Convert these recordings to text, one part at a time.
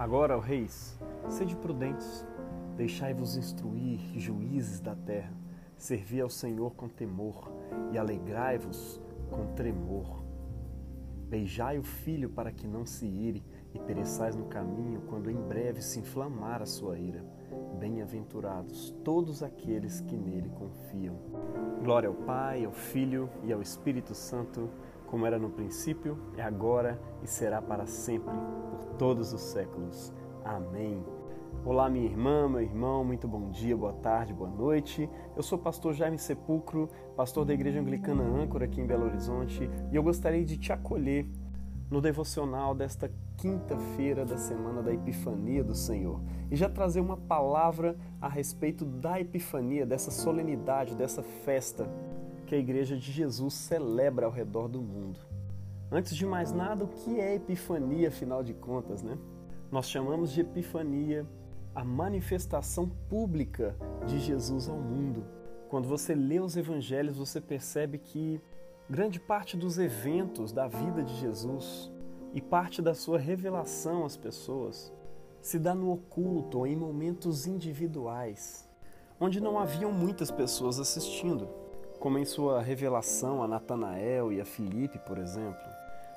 Agora, ó reis, sede prudentes, deixai-vos instruir, juízes da terra, servi ao Senhor com temor e alegrai-vos com tremor. Beijai o filho para que não se ire e pereçais no caminho quando em breve se inflamar a sua ira. Bem-aventurados todos aqueles que nele confiam. Glória ao Pai, ao Filho e ao Espírito Santo como era no princípio, é agora e será para sempre, por todos os séculos. Amém. Olá, minha irmã, meu irmão, muito bom dia, boa tarde, boa noite. Eu sou o pastor Jaime Sepulcro, pastor da Igreja Anglicana Âncora aqui em Belo Horizonte, e eu gostaria de te acolher no devocional desta quinta-feira da semana da Epifania do Senhor e já trazer uma palavra a respeito da Epifania, dessa solenidade, dessa festa que a Igreja de Jesus celebra ao redor do mundo. Antes de mais nada, o que é Epifania, afinal de contas, né? Nós chamamos de Epifania a manifestação pública de Jesus ao mundo. Quando você lê os evangelhos, você percebe que grande parte dos eventos da vida de Jesus e parte da sua revelação às pessoas se dá no oculto ou em momentos individuais, onde não haviam muitas pessoas assistindo como em sua revelação a Natanael e a Filipe, por exemplo,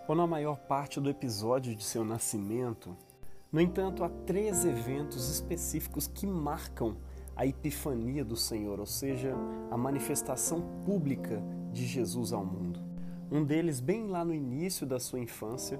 ou na maior parte do episódio de seu nascimento. No entanto, há três eventos específicos que marcam a epifania do Senhor, ou seja, a manifestação pública de Jesus ao mundo. Um deles, bem lá no início da sua infância,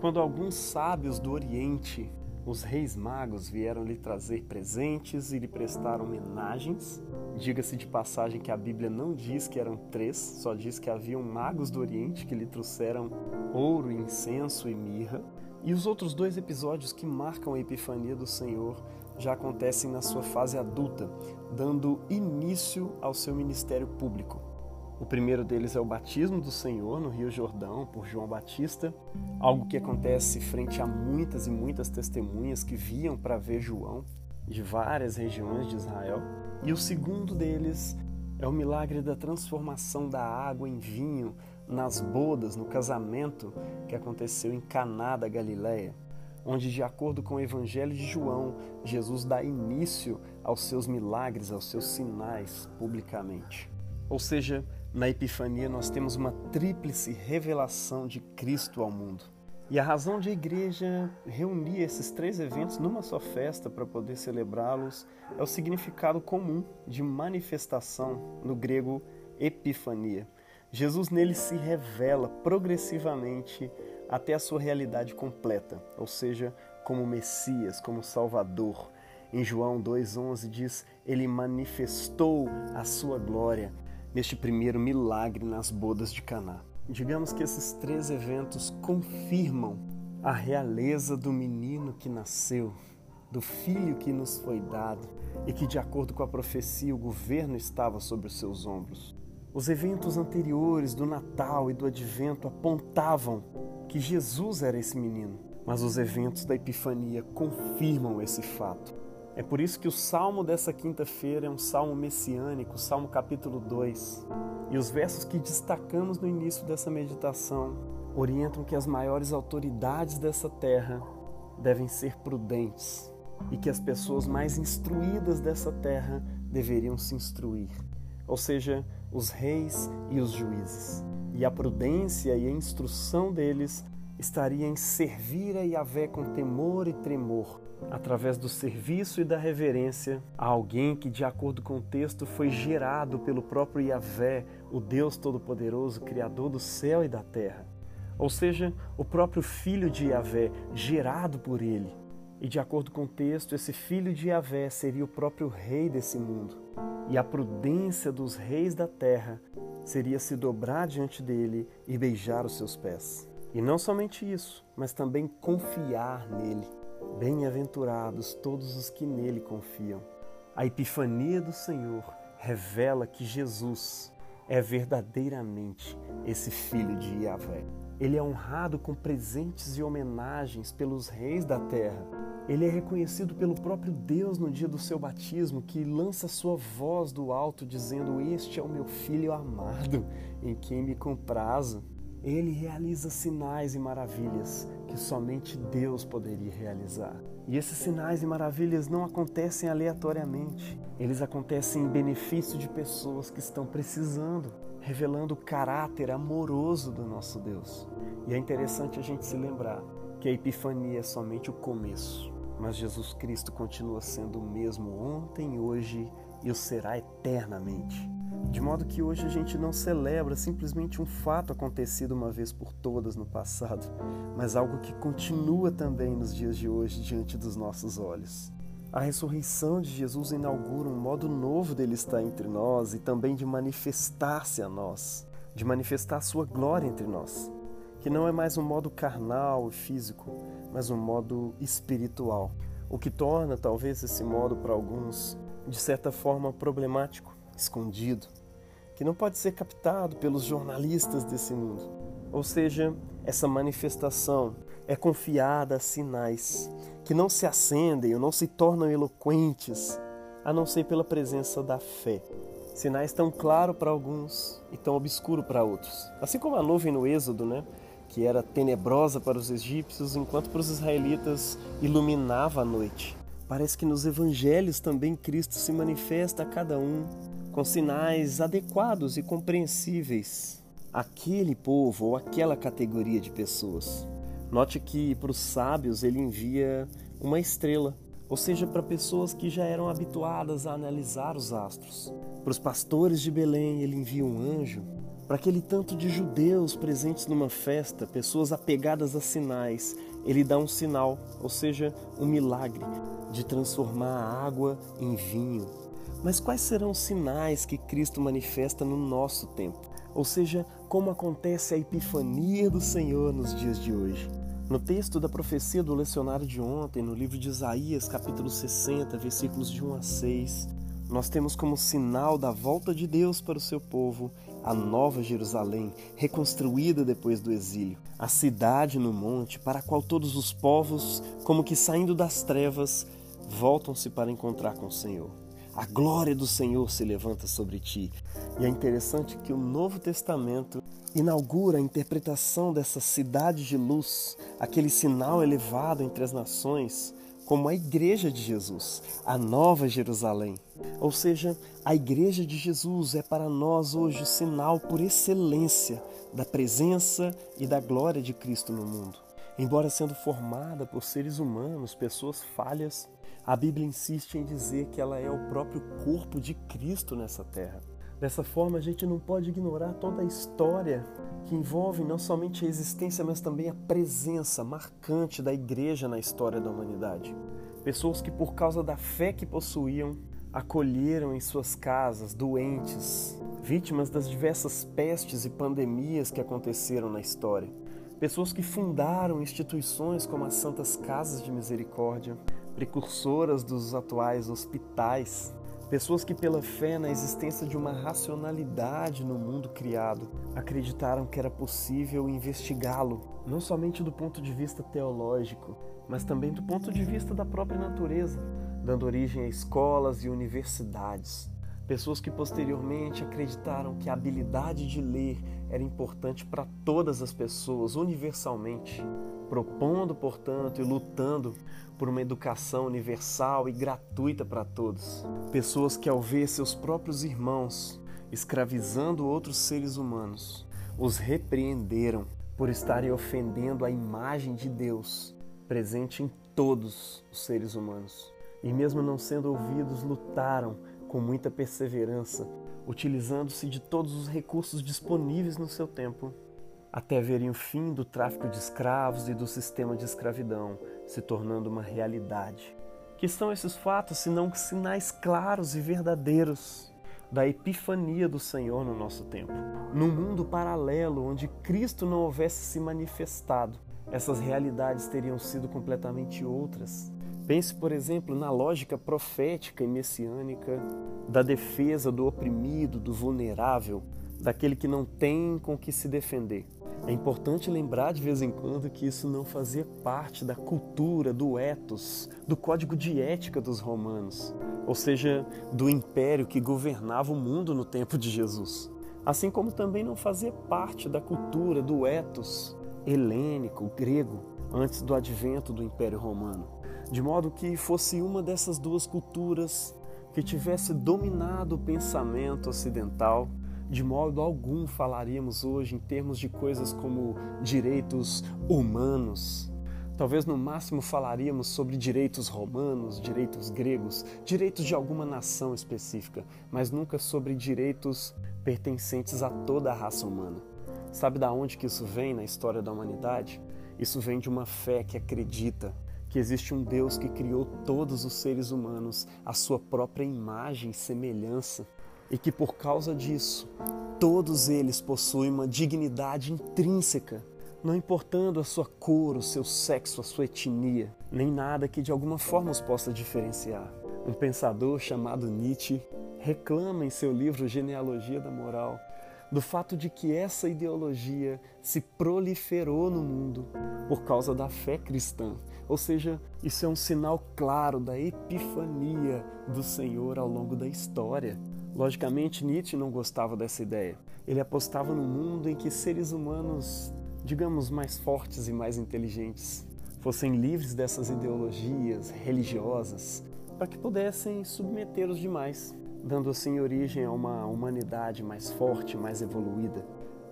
quando alguns sábios do Oriente, os reis magos, vieram lhe trazer presentes e lhe prestar homenagens Diga-se de passagem que a Bíblia não diz que eram três, só diz que haviam magos do Oriente que lhe trouxeram ouro, incenso e mirra. E os outros dois episódios que marcam a Epifania do Senhor já acontecem na sua fase adulta, dando início ao seu ministério público. O primeiro deles é o batismo do Senhor no Rio Jordão por João Batista, algo que acontece frente a muitas e muitas testemunhas que viam para ver João de várias regiões de Israel. E o segundo deles é o milagre da transformação da água em vinho nas bodas, no casamento que aconteceu em Caná da Galileia, onde de acordo com o evangelho de João, Jesus dá início aos seus milagres, aos seus sinais publicamente. Ou seja, na Epifania nós temos uma tríplice revelação de Cristo ao mundo. E a razão de a igreja reunir esses três eventos numa só festa para poder celebrá-los é o significado comum de manifestação, no grego epifania. Jesus nele se revela progressivamente até a sua realidade completa, ou seja, como Messias, como Salvador. Em João 2,11 diz: Ele manifestou a sua glória neste primeiro milagre nas bodas de Caná. Digamos que esses três eventos confirmam a realeza do menino que nasceu, do filho que nos foi dado e que, de acordo com a profecia, o governo estava sobre os seus ombros. Os eventos anteriores do Natal e do Advento apontavam que Jesus era esse menino, mas os eventos da Epifania confirmam esse fato. É por isso que o salmo dessa quinta-feira é um salmo messiânico, Salmo capítulo 2. E os versos que destacamos no início dessa meditação orientam que as maiores autoridades dessa terra devem ser prudentes e que as pessoas mais instruídas dessa terra deveriam se instruir, ou seja, os reis e os juízes. E a prudência e a instrução deles estaria em servir a Yahvé com temor e tremor, através do serviço e da reverência a alguém que, de acordo com o texto, foi gerado pelo próprio Yahvé, o Deus Todo-Poderoso, Criador do céu e da terra. Ou seja, o próprio Filho de Yahvé, gerado por ele. E de acordo com o texto, esse Filho de Yahvé seria o próprio Rei desse mundo. E a prudência dos reis da terra seria se dobrar diante dele e beijar os seus pés. E não somente isso, mas também confiar nele Bem-aventurados todos os que nele confiam. A epifania do Senhor revela que Jesus é verdadeiramente esse filho de Yahvé. Ele é honrado com presentes e homenagens pelos reis da terra. Ele é reconhecido pelo próprio Deus no dia do seu batismo, que lança sua voz do alto dizendo: Este é o meu filho amado, em quem me comprazo. Ele realiza sinais e maravilhas que somente Deus poderia realizar. E esses sinais e maravilhas não acontecem aleatoriamente, eles acontecem em benefício de pessoas que estão precisando, revelando o caráter amoroso do nosso Deus. E é interessante a gente se lembrar que a Epifania é somente o começo, mas Jesus Cristo continua sendo o mesmo ontem, hoje e o será eternamente. De modo que hoje a gente não celebra simplesmente um fato acontecido uma vez por todas no passado, mas algo que continua também nos dias de hoje diante dos nossos olhos. A ressurreição de Jesus inaugura um modo novo dele estar entre nós e também de manifestar-se a nós, de manifestar sua glória entre nós, que não é mais um modo carnal e físico, mas um modo espiritual, o que torna talvez esse modo para alguns de certa forma problemático, escondido, que não pode ser captado pelos jornalistas desse mundo. Ou seja, essa manifestação é confiada a sinais que não se acendem ou não se tornam eloquentes, a não ser pela presença da fé. Sinais tão claros para alguns e tão obscuros para outros. Assim como a nuvem no Êxodo, né? que era tenebrosa para os egípcios, enquanto para os israelitas iluminava a noite. Parece que nos evangelhos também Cristo se manifesta a cada um com sinais adequados e compreensíveis àquele povo ou àquela categoria de pessoas. Note que para os sábios ele envia uma estrela, ou seja, para pessoas que já eram habituadas a analisar os astros. Para os pastores de Belém ele envia um anjo. Para aquele tanto de judeus presentes numa festa, pessoas apegadas a sinais, ele dá um sinal, ou seja, um milagre de transformar a água em vinho. Mas quais serão os sinais que Cristo manifesta no nosso tempo? Ou seja, como acontece a epifania do Senhor nos dias de hoje? No texto da profecia do lecionário de ontem, no livro de Isaías, capítulo 60, versículos de 1 a 6, nós temos como sinal da volta de Deus para o seu povo a nova Jerusalém, reconstruída depois do exílio, a cidade no monte, para a qual todos os povos, como que saindo das trevas, voltam-se para encontrar com o Senhor. A glória do Senhor se levanta sobre ti. E é interessante que o Novo Testamento inaugura a interpretação dessa cidade de luz, aquele sinal elevado entre as nações, como a Igreja de Jesus, a Nova Jerusalém. Ou seja, a Igreja de Jesus é para nós hoje o sinal por excelência da presença e da glória de Cristo no mundo. Embora sendo formada por seres humanos, pessoas falhas, a Bíblia insiste em dizer que ela é o próprio corpo de Cristo nessa terra. Dessa forma, a gente não pode ignorar toda a história que envolve não somente a existência, mas também a presença marcante da igreja na história da humanidade. Pessoas que, por causa da fé que possuíam, acolheram em suas casas doentes, vítimas das diversas pestes e pandemias que aconteceram na história. Pessoas que fundaram instituições como as Santas Casas de Misericórdia, precursoras dos atuais hospitais, pessoas que, pela fé na existência de uma racionalidade no mundo criado, acreditaram que era possível investigá-lo, não somente do ponto de vista teológico, mas também do ponto de vista da própria natureza, dando origem a escolas e universidades. Pessoas que posteriormente acreditaram que a habilidade de ler era importante para todas as pessoas, universalmente, propondo, portanto, e lutando por uma educação universal e gratuita para todos. Pessoas que, ao ver seus próprios irmãos escravizando outros seres humanos, os repreenderam por estarem ofendendo a imagem de Deus presente em todos os seres humanos. E, mesmo não sendo ouvidos, lutaram com muita perseverança, utilizando-se de todos os recursos disponíveis no seu tempo, até verem o fim do tráfico de escravos e do sistema de escravidão se tornando uma realidade. Que são esses fatos senão sinais claros e verdadeiros da epifania do Senhor no nosso tempo? Num mundo paralelo onde Cristo não houvesse se manifestado, essas realidades teriam sido completamente outras. Pense, por exemplo, na lógica profética e messiânica da defesa do oprimido, do vulnerável, daquele que não tem com que se defender. É importante lembrar de vez em quando que isso não fazia parte da cultura, do ethos, do código de ética dos romanos, ou seja, do império que governava o mundo no tempo de Jesus. assim como também não fazia parte da cultura do ethos helênico, grego, antes do advento do Império Romano, de modo que fosse uma dessas duas culturas que tivesse dominado o pensamento ocidental, de modo algum falaríamos hoje em termos de coisas como direitos humanos. Talvez no máximo falaríamos sobre direitos romanos, direitos gregos, direitos de alguma nação específica, mas nunca sobre direitos pertencentes a toda a raça humana. Sabe da onde que isso vem na história da humanidade? Isso vem de uma fé que acredita que existe um Deus que criou todos os seres humanos à sua própria imagem e semelhança e que por causa disso todos eles possuem uma dignidade intrínseca, não importando a sua cor, o seu sexo, a sua etnia, nem nada que de alguma forma os possa diferenciar. Um pensador chamado Nietzsche reclama em seu livro Genealogia da Moral do fato de que essa ideologia se proliferou no mundo por causa da fé cristã. Ou seja, isso é um sinal claro da epifania do Senhor ao longo da história. Logicamente, Nietzsche não gostava dessa ideia. Ele apostava no mundo em que seres humanos, digamos, mais fortes e mais inteligentes, fossem livres dessas ideologias religiosas para que pudessem submeter os demais dando assim origem a uma humanidade mais forte, mais evoluída.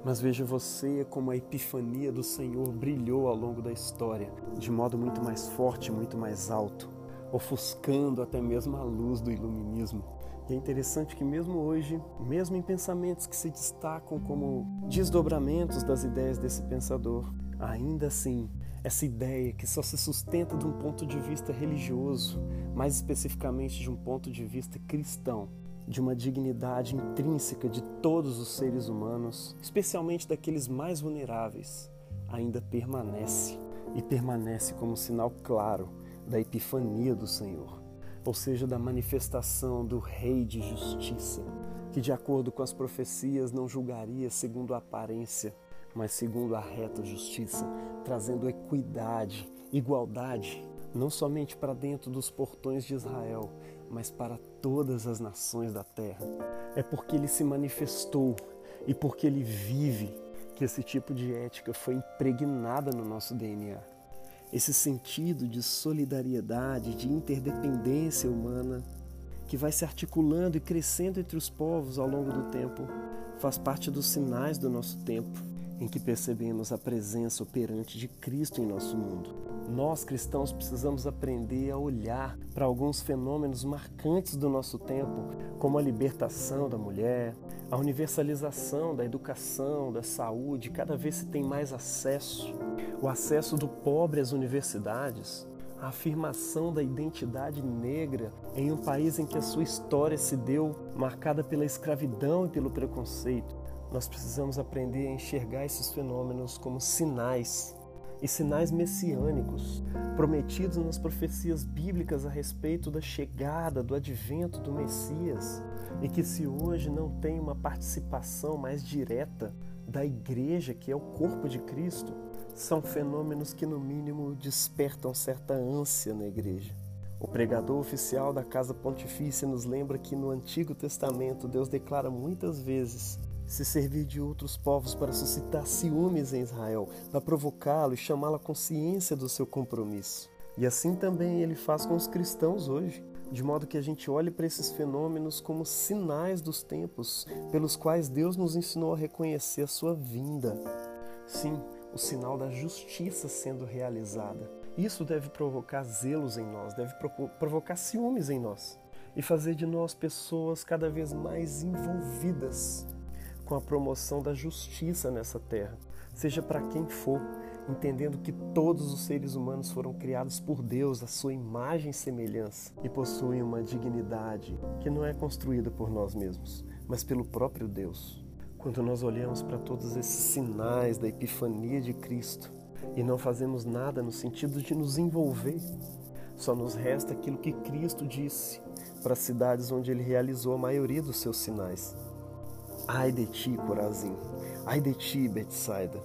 Mas veja você como a epifania do Senhor brilhou ao longo da história, de modo muito mais forte, muito mais alto, ofuscando até mesmo a luz do iluminismo. E é interessante que mesmo hoje, mesmo em pensamentos que se destacam como desdobramentos das ideias desse pensador, ainda assim essa ideia que só se sustenta de um ponto de vista religioso, mais especificamente de um ponto de vista cristão, de uma dignidade intrínseca de todos os seres humanos, especialmente daqueles mais vulneráveis, ainda permanece e permanece como sinal claro da epifania do Senhor, ou seja, da manifestação do Rei de Justiça, que, de acordo com as profecias, não julgaria segundo a aparência, mas segundo a reta justiça, trazendo equidade, igualdade, não somente para dentro dos portões de Israel, mas para todas as nações da terra. É porque ele se manifestou e porque ele vive que esse tipo de ética foi impregnada no nosso DNA. Esse sentido de solidariedade, de interdependência humana, que vai se articulando e crescendo entre os povos ao longo do tempo, faz parte dos sinais do nosso tempo em que percebemos a presença operante de Cristo em nosso mundo. Nós cristãos precisamos aprender a olhar para alguns fenômenos marcantes do nosso tempo, como a libertação da mulher, a universalização da educação, da saúde, cada vez se tem mais acesso, o acesso do pobre às universidades, a afirmação da identidade negra em um país em que a sua história se deu marcada pela escravidão e pelo preconceito nós precisamos aprender a enxergar esses fenômenos como sinais e sinais messiânicos prometidos nas profecias bíblicas a respeito da chegada, do advento do Messias, e que se hoje não tem uma participação mais direta da igreja, que é o corpo de Cristo, são fenômenos que no mínimo despertam certa ânsia na igreja. O pregador oficial da Casa Pontifícia nos lembra que no Antigo Testamento Deus declara muitas vezes se servir de outros povos para suscitar ciúmes em Israel, para provocá-lo e chamá-lo à consciência do seu compromisso. E assim também ele faz com os cristãos hoje, de modo que a gente olhe para esses fenômenos como sinais dos tempos pelos quais Deus nos ensinou a reconhecer a sua vinda. Sim, o sinal da justiça sendo realizada. Isso deve provocar zelos em nós, deve provocar ciúmes em nós e fazer de nós pessoas cada vez mais envolvidas com a promoção da justiça nessa terra, seja para quem for, entendendo que todos os seres humanos foram criados por Deus, a sua imagem e semelhança, e possuem uma dignidade que não é construída por nós mesmos, mas pelo próprio Deus. Quando nós olhamos para todos esses sinais da epifania de Cristo e não fazemos nada no sentido de nos envolver, só nos resta aquilo que Cristo disse para as cidades onde ele realizou a maioria dos seus sinais. Ai de ti, Corazim, ai de ti, Betsaida.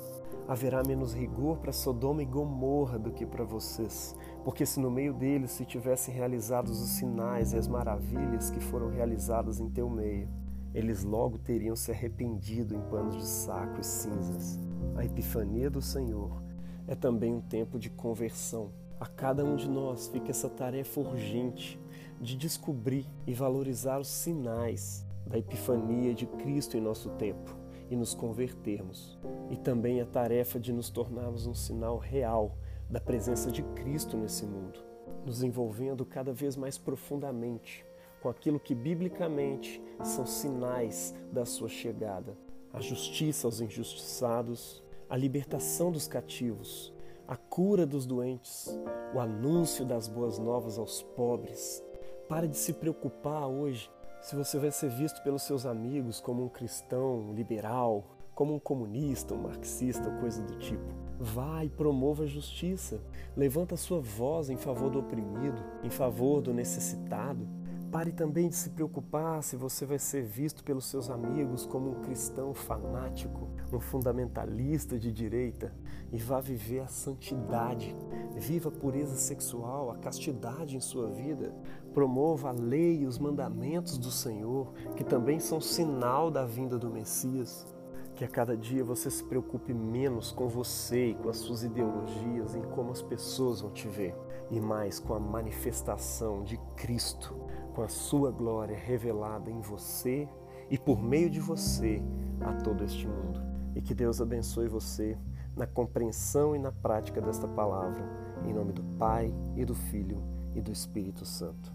Haverá menos rigor para Sodoma e Gomorra do que para vocês, porque se no meio deles se tivessem realizados os sinais e as maravilhas que foram realizadas em teu meio, eles logo teriam se arrependido em panos de saco e cinzas. A epifania do Senhor é também um tempo de conversão. A cada um de nós fica essa tarefa urgente de descobrir e valorizar os sinais da epifania de Cristo em nosso tempo e nos convertermos. E também a tarefa de nos tornarmos um sinal real da presença de Cristo nesse mundo, nos envolvendo cada vez mais profundamente com aquilo que biblicamente são sinais da sua chegada: a justiça aos injustiçados, a libertação dos cativos, a cura dos doentes, o anúncio das boas novas aos pobres. Pare de se preocupar hoje se você vai ser visto pelos seus amigos como um cristão liberal, como um comunista, um marxista, coisa do tipo. Vá e promova a justiça. Levanta sua voz em favor do oprimido, em favor do necessitado. Pare também de se preocupar se você vai ser visto pelos seus amigos como um cristão fanático, um fundamentalista de direita e vá viver a santidade. Viva a pureza sexual, a castidade em sua vida. Promova a lei e os mandamentos do Senhor, que também são sinal da vinda do Messias. Que a cada dia você se preocupe menos com você e com as suas ideologias, em como as pessoas vão te ver, e mais com a manifestação de Cristo com a sua glória revelada em você e por meio de você a todo este mundo. E que Deus abençoe você na compreensão e na prática desta palavra, em nome do Pai e do Filho e do Espírito Santo.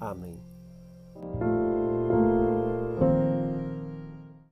Amém.